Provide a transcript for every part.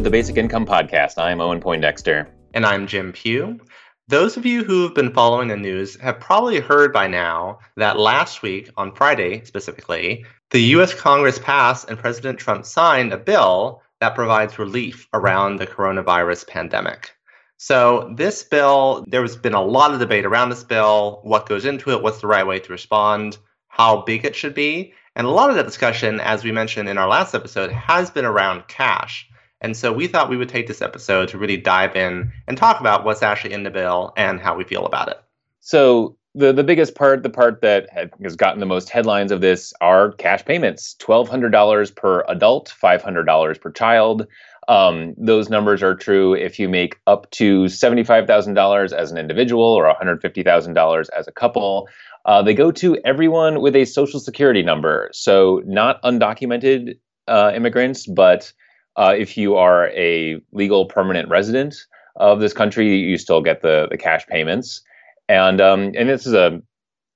to the Basic Income Podcast. I'm Owen Poindexter. And I'm Jim Pugh. Those of you who've been following the news have probably heard by now that last week, on Friday specifically, the US Congress passed and President Trump signed a bill that provides relief around the coronavirus pandemic. So, this bill, there's been a lot of debate around this bill what goes into it, what's the right way to respond, how big it should be. And a lot of that discussion, as we mentioned in our last episode, has been around cash. And so we thought we would take this episode to really dive in and talk about what's actually in the bill and how we feel about it. So the the biggest part, the part that has gotten the most headlines of this, are cash payments: twelve hundred dollars per adult, five hundred dollars per child. Um, those numbers are true if you make up to seventy five thousand dollars as an individual or one hundred fifty thousand dollars as a couple. Uh, they go to everyone with a social security number, so not undocumented uh, immigrants, but uh, if you are a legal permanent resident of this country, you still get the the cash payments, and um, and this is a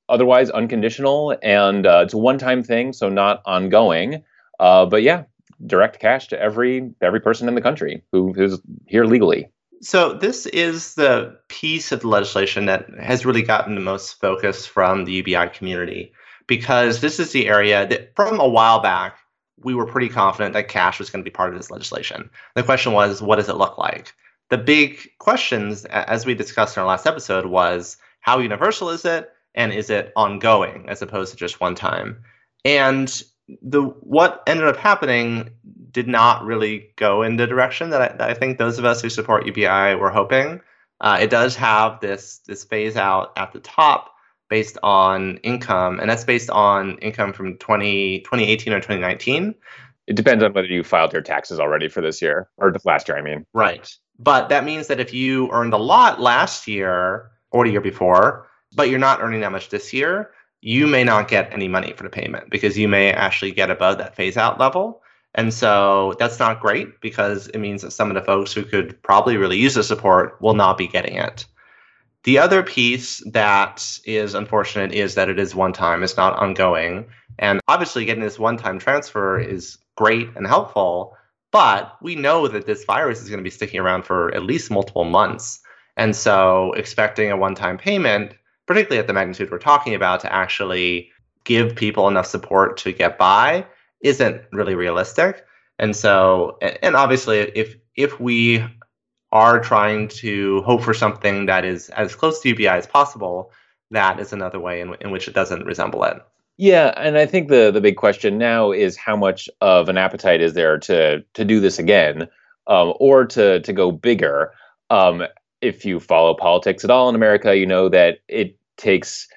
otherwise unconditional and uh, it's a one time thing, so not ongoing. Uh, but yeah, direct cash to every every person in the country who, who is here legally. So this is the piece of the legislation that has really gotten the most focus from the UBI community because this is the area that from a while back we were pretty confident that cash was going to be part of this legislation. The question was, what does it look like? The big questions, as we discussed in our last episode, was how universal is it, and is it ongoing as opposed to just one time? And the what ended up happening did not really go in the direction that I, that I think those of us who support UBI were hoping. Uh, it does have this this phase out at the top based on income, and that's based on income from 20, 2018 or 2019. It depends on whether you filed your taxes already for this year or last year, I mean. Right. But that means that if you earned a lot last year or the year before, but you're not earning that much this year, you may not get any money for the payment because you may actually get above that phase out level. And so that's not great because it means that some of the folks who could probably really use the support will not be getting it. The other piece that is unfortunate is that it is one time, it's not ongoing. And obviously, getting this one time transfer is great and helpful, but we know that this virus is going to be sticking around for at least multiple months. And so, expecting a one time payment, particularly at the magnitude we're talking about, to actually give people enough support to get by isn't really realistic. And so, and obviously, if if we are trying to hope for something that is as close to UBI as possible, that is another way in, in which it doesn't resemble it. Yeah, and I think the the big question now is how much of an appetite is there to to do this again, um, or to to go bigger. Um, if you follow politics at all in America, you know that it takes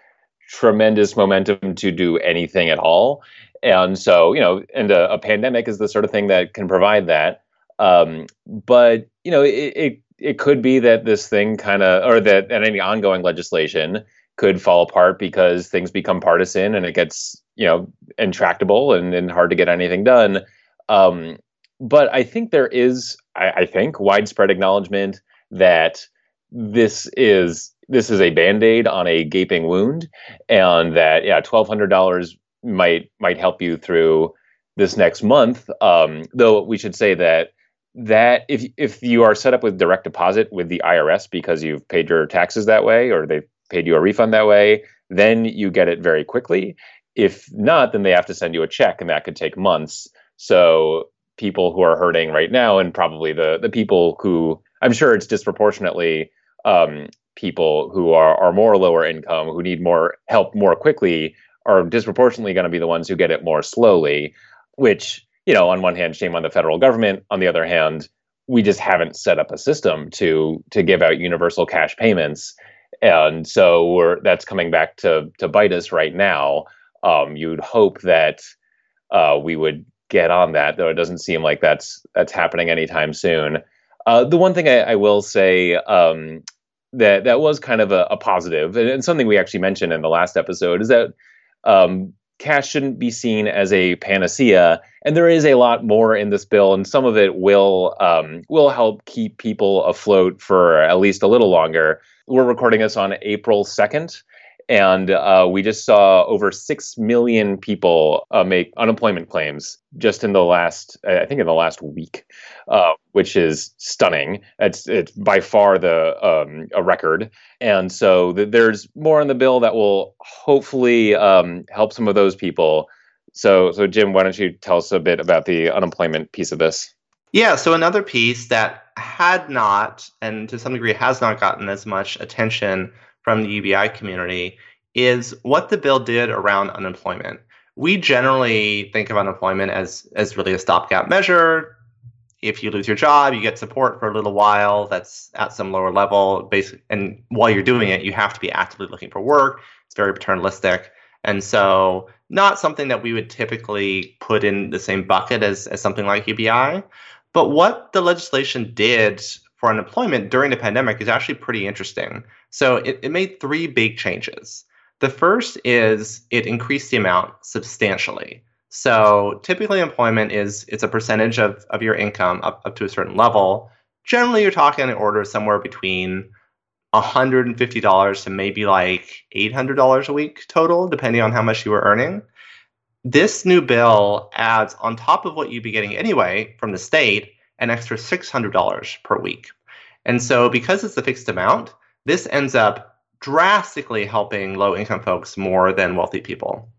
tremendous momentum to do anything at all. And so, you know, and a, a pandemic is the sort of thing that can provide that. Um, but you know, it, it, it could be that this thing kind of, or that, that any ongoing legislation could fall apart because things become partisan and it gets you know intractable and, and hard to get anything done. Um, but I think there is, I, I think, widespread acknowledgement that this is this is a band-aid on a gaping wound and that yeah $1200 might might help you through this next month. Um, though we should say that that if if you are set up with direct deposit with the IRS because you've paid your taxes that way or they've paid you a refund that way, then you get it very quickly. If not, then they have to send you a check, and that could take months. So people who are hurting right now, and probably the the people who I'm sure it's disproportionately um, people who are are more lower income who need more help more quickly are disproportionately going to be the ones who get it more slowly, which, you know, on one hand, shame on the federal government. On the other hand, we just haven't set up a system to to give out universal cash payments. And so that's coming back to to bite us right now. Um, you'd hope that uh, we would get on that, though it doesn't seem like that's that's happening anytime soon. Uh, the one thing I, I will say um, that that was kind of a, a positive, and, and, something we actually mentioned in the last episode is that um, cash shouldn't be seen as a panacea, and there is a lot more in this bill, and some of it will um, will help keep people afloat for at least a little longer. We're recording this on April second, and uh, we just saw over six million people uh, make unemployment claims just in the last, I think, in the last week, uh, which is stunning. It's it's by far the um, a record, and so th- there's more in the bill that will hopefully um, help some of those people. So, so Jim, why don't you tell us a bit about the unemployment piece of this? Yeah, so another piece that had not, and to some degree has not gotten as much attention from the UBI community, is what the bill did around unemployment. We generally think of unemployment as, as really a stopgap measure. If you lose your job, you get support for a little while that's at some lower level. Basic, and while you're doing it, you have to be actively looking for work. It's very paternalistic. And so, not something that we would typically put in the same bucket as, as something like UBI. But what the legislation did for unemployment during the pandemic is actually pretty interesting. So it, it made three big changes. The first is it increased the amount substantially. So typically employment is it's a percentage of, of your income up, up to a certain level. Generally you're talking in order somewhere between $150 to maybe like $800 a week total, depending on how much you were earning. This new bill adds, on top of what you'd be getting anyway from the state, an extra $600 per week. And so, because it's a fixed amount, this ends up drastically helping low income folks more than wealthy people.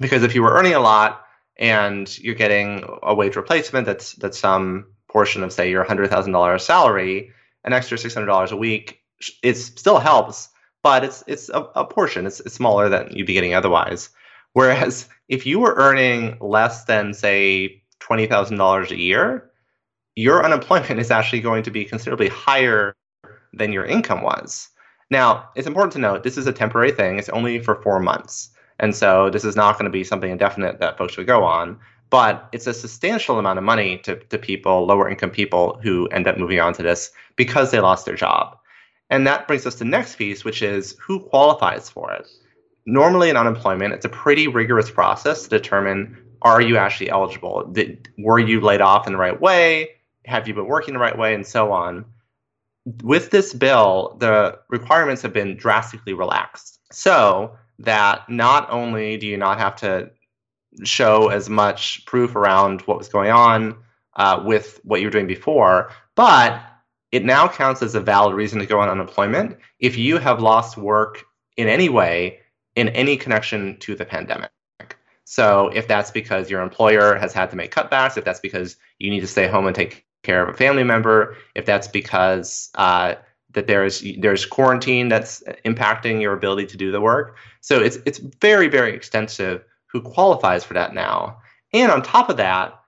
Because if you were earning a lot and you're getting a wage replacement that's that's some portion of say your $100,000 salary, an extra $600 a week, it still helps, but it's it's a, a portion. It's, it's smaller than you'd be getting otherwise. Whereas if you were earning less than, say, $20,000 a year, your unemployment is actually going to be considerably higher than your income was. Now, it's important to note this is a temporary thing, it's only for four months. And so this is not going to be something indefinite that folks would go on. But it's a substantial amount of money to, to people, lower income people, who end up moving on to this because they lost their job. And that brings us to the next piece, which is who qualifies for it normally in unemployment, it's a pretty rigorous process to determine are you actually eligible? Did, were you laid off in the right way? Have you been working the right way? And so on. With this bill, the requirements have been drastically relaxed so that not only do you not have to show as much proof around what was going on uh, with what you were doing before, but it now counts as a valid reason to go on unemployment if you have lost work in any way in any connection to the pandemic. So if that's because your employer has had to make cutbacks, if that's because you need to stay home and take care of a family member, if that's because uh, that there's there's quarantine that's impacting your ability to do the work. So it's it's very very extensive who qualifies for that now. And on top of that,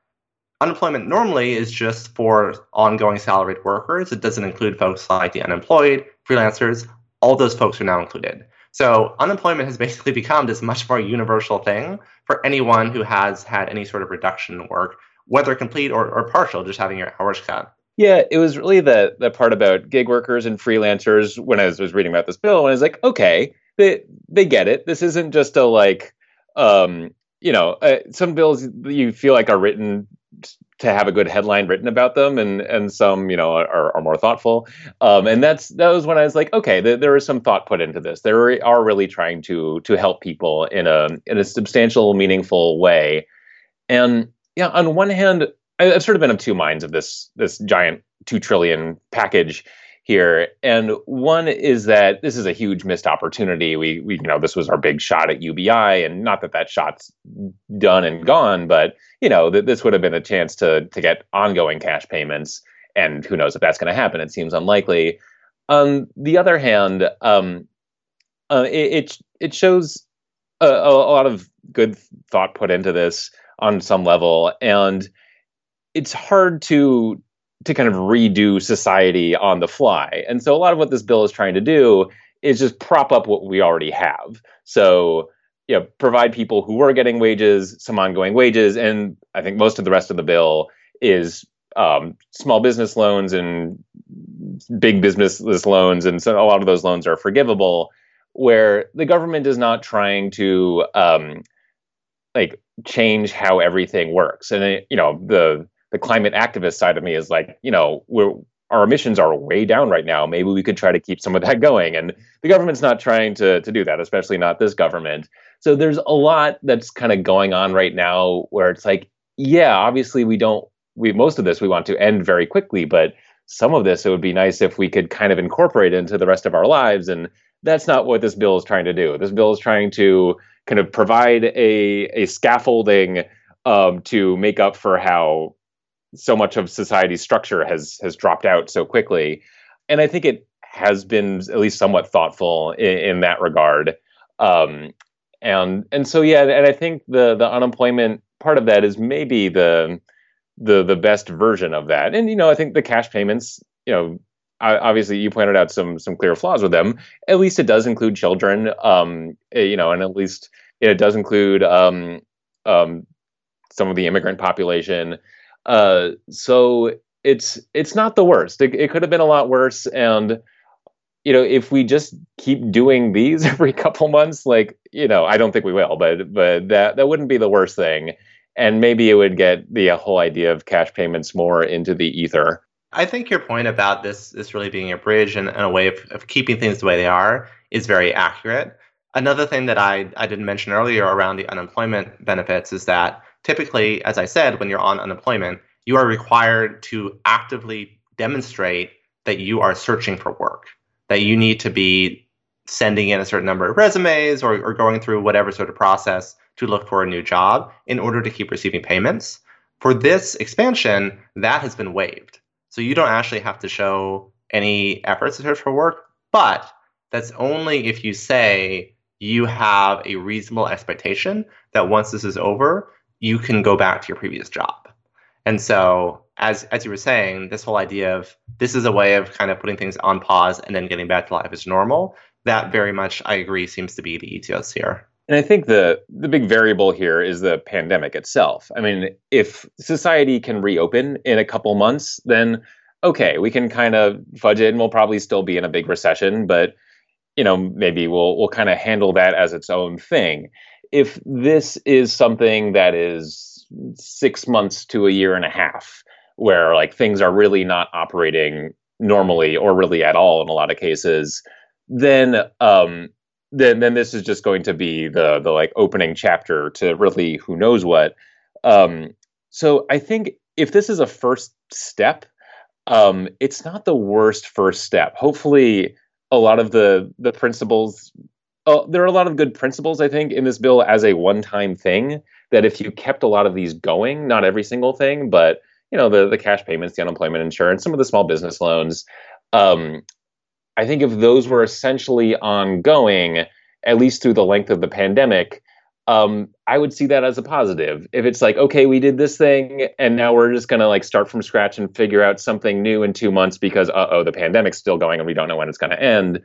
unemployment normally is just for ongoing salaried workers. It doesn't include folks like the unemployed, freelancers. All those folks are now included. So unemployment has basically become this much more universal thing for anyone who has had any sort of reduction in work, whether complete or, or partial, just having your hours cut. Yeah, it was really the the part about gig workers and freelancers when I was, was reading about this bill, and I was like, okay, they they get it. This isn't just a like, um, you know, uh, some bills you feel like are written to have a good headline written about them, and and some you know are, are more thoughtful. Um, and that's that was when I was like, okay, th- there is some thought put into this. They are really trying to to help people in a in a substantial, meaningful way. And yeah, on one hand, I've sort of been of two minds of this this giant two trillion package here. And one is that this is a huge missed opportunity. We, we, you know, this was our big shot at UBI, and not that that shot's done and gone, but you know, th- this would have been a chance to to get ongoing cash payments. And who knows if that's going to happen? It seems unlikely. On the other hand, um, uh, it, it, it shows a, a lot of good thought put into this on some level, and it's hard to to kind of redo society on the fly. And so a lot of what this bill is trying to do is just prop up what we already have. So, you know, provide people who were getting wages some ongoing wages, and I think most of the rest of the bill is um, small business loans and big business loans, and so a lot of those loans are forgivable. Where the government is not trying to um, like change how everything works, and you know the the climate activist side of me is like, you know, we're our emissions are way down right now. Maybe we could try to keep some of that going. And the government's not trying to to do that, especially not this government. So there's a lot that's kind of going on right now where it's like, yeah, obviously we don't we most of this we want to end very quickly, but some of this it would be nice if we could kind of incorporate into the rest of our lives and that's not what this bill is trying to do. This bill is trying to kind of provide a a scaffolding um, to make up for how so much of society's structure has has dropped out so quickly, and I think it has been at least somewhat thoughtful in, in that regard. Um, and and so yeah, and I think the the unemployment part of that is maybe the the the best version of that. And you know, I think the cash payments, you know, obviously you pointed out some some clear flaws with them. At least it does include children, um, eh, you know, and at least it does include um, um, some of the immigrant population. Uh, so it's it's not the worst. It, it could have been a lot worse, and you know, if we just keep doing these every couple months, like you know, I don't think we will, but but that that wouldn't be the worst thing. And maybe it would get the whole idea of cash payments more into the ether. I think your point about this this really being a bridge and, and a way of, of keeping things the way they are is very accurate. Another thing that I, I didn't mention earlier around the unemployment benefits is that typically, as I said, when you're on unemployment, you are required to actively demonstrate that you are searching for work, that you need to be sending in a certain number of resumes or, or going through whatever sort of process to look for a new job in order to keep receiving payments. For this expansion, that has been waived. So you don't actually have to show any efforts to search for work, but that's only if you say you have a reasonable expectation that once this is over, you can go back to your previous job. And so, as as you were saying, this whole idea of this is a way of kind of putting things on pause and then getting back to life as normal. That very much, I agree, seems to be the ethos here. And I think the the big variable here is the pandemic itself. I mean, if society can reopen in a couple months, then okay, we can kind of fudge it and we'll probably still be in a big recession, but you know, maybe we'll we'll kind of handle that as its own thing. If this is something that is 6 months to a year and a half where like things are really not operating normally or really at all in a lot of cases, then um then then this is just going to be the the like opening chapter to really who knows what. Um, so I think if this is a first step, um, it's not the worst first step. Hopefully, a lot of the the principles. Uh, there are a lot of good principles, I think, in this bill as a one-time thing. That if you kept a lot of these going, not every single thing, but you know the the cash payments, the unemployment insurance, some of the small business loans, um, I think if those were essentially ongoing, at least through the length of the pandemic, um, I would see that as a positive. If it's like, okay, we did this thing, and now we're just gonna like start from scratch and figure out something new in two months because uh oh, the pandemic's still going and we don't know when it's gonna end.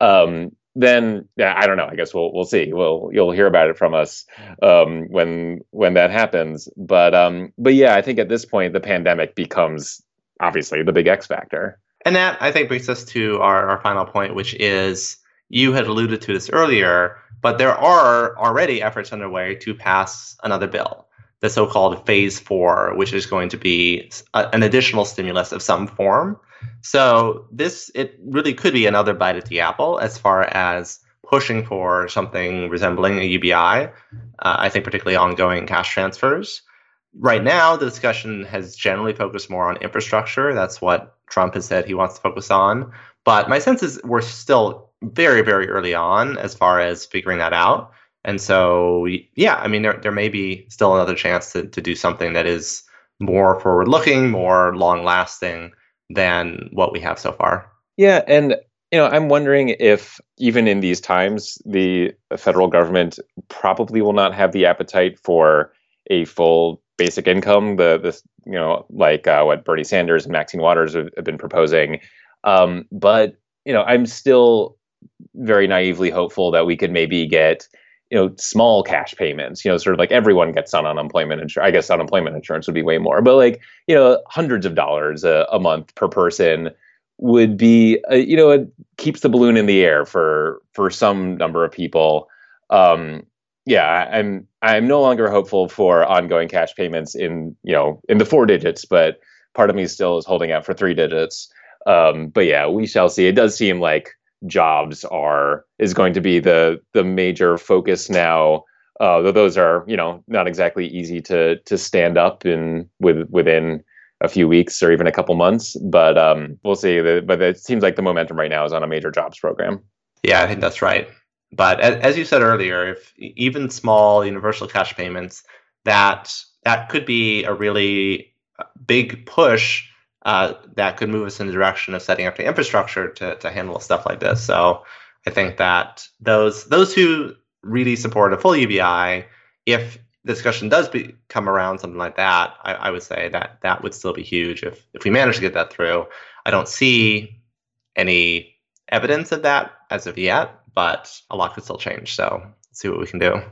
Um, then yeah, I don't know. I guess we'll we'll see. We'll you'll hear about it from us um, when when that happens. But um, but yeah, I think at this point the pandemic becomes obviously the big X factor. And that I think brings us to our, our final point, which is you had alluded to this earlier, but there are already efforts underway to pass another bill, the so called Phase 4, which is going to be a, an additional stimulus of some form. So this it really could be another bite at the apple as far as pushing for something resembling a UBI. Uh, I think particularly ongoing cash transfers. Right now, the discussion has generally focused more on infrastructure. That's what Trump has said he wants to focus on. But my sense is we're still very, very early on as far as figuring that out. And so, yeah, I mean, there, there may be still another chance to, to do something that is more forward looking, more long lasting than what we have so far. Yeah. And, you know, I'm wondering if even in these times, the federal government probably will not have the appetite for a full basic income, the this you know like uh, what Bernie Sanders and Maxine Waters have, have been proposing. Um, but you know, I'm still very naively hopeful that we could maybe get you know small cash payments. You know, sort of like everyone gets on unemployment insurance. I guess unemployment insurance would be way more, but like you know, hundreds of dollars a, a month per person would be uh, you know it keeps the balloon in the air for for some number of people um yeah, I'm I'm no longer hopeful for ongoing cash payments in you know in the four digits, but part of me still is holding out for three digits. Um, but yeah, we shall see. It does seem like jobs are is going to be the the major focus now. Uh, though those are you know not exactly easy to to stand up in with within a few weeks or even a couple months. But um, we'll see. But it seems like the momentum right now is on a major jobs program. Yeah, I think that's right. But as you said earlier, if even small universal cash payments, that that could be a really uh, big push uh, that could move us in the direction of setting up the infrastructure to, to handle stuff like this. So I think that those those who really support a full UBI, if discussion does be, come around something like that, I, I would say that that would still be huge if if we manage to get that through. I don't see any evidence of that as of yet, but a lot could still change. So let's see what we can do.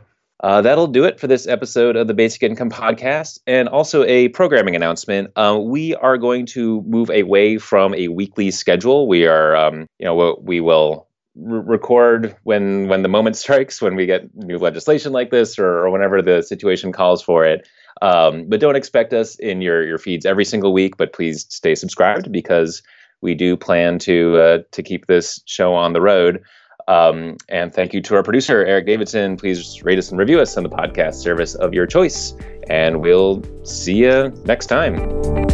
Uh, that'll do it for this episode of the Basic Income Podcast, and also a programming announcement. Uh, we are going to move away from a weekly schedule. We are, um, you know, we will record when when the moment strikes, when we get new legislation like this, or, or whenever the situation calls for it. Um, but don't expect us in your your feeds every single week. But please stay subscribed because we do plan to uh, to keep this show on the road. Um, and thank you to our producer, Eric Davidson. Please rate us and review us on the podcast service of your choice. And we'll see you next time.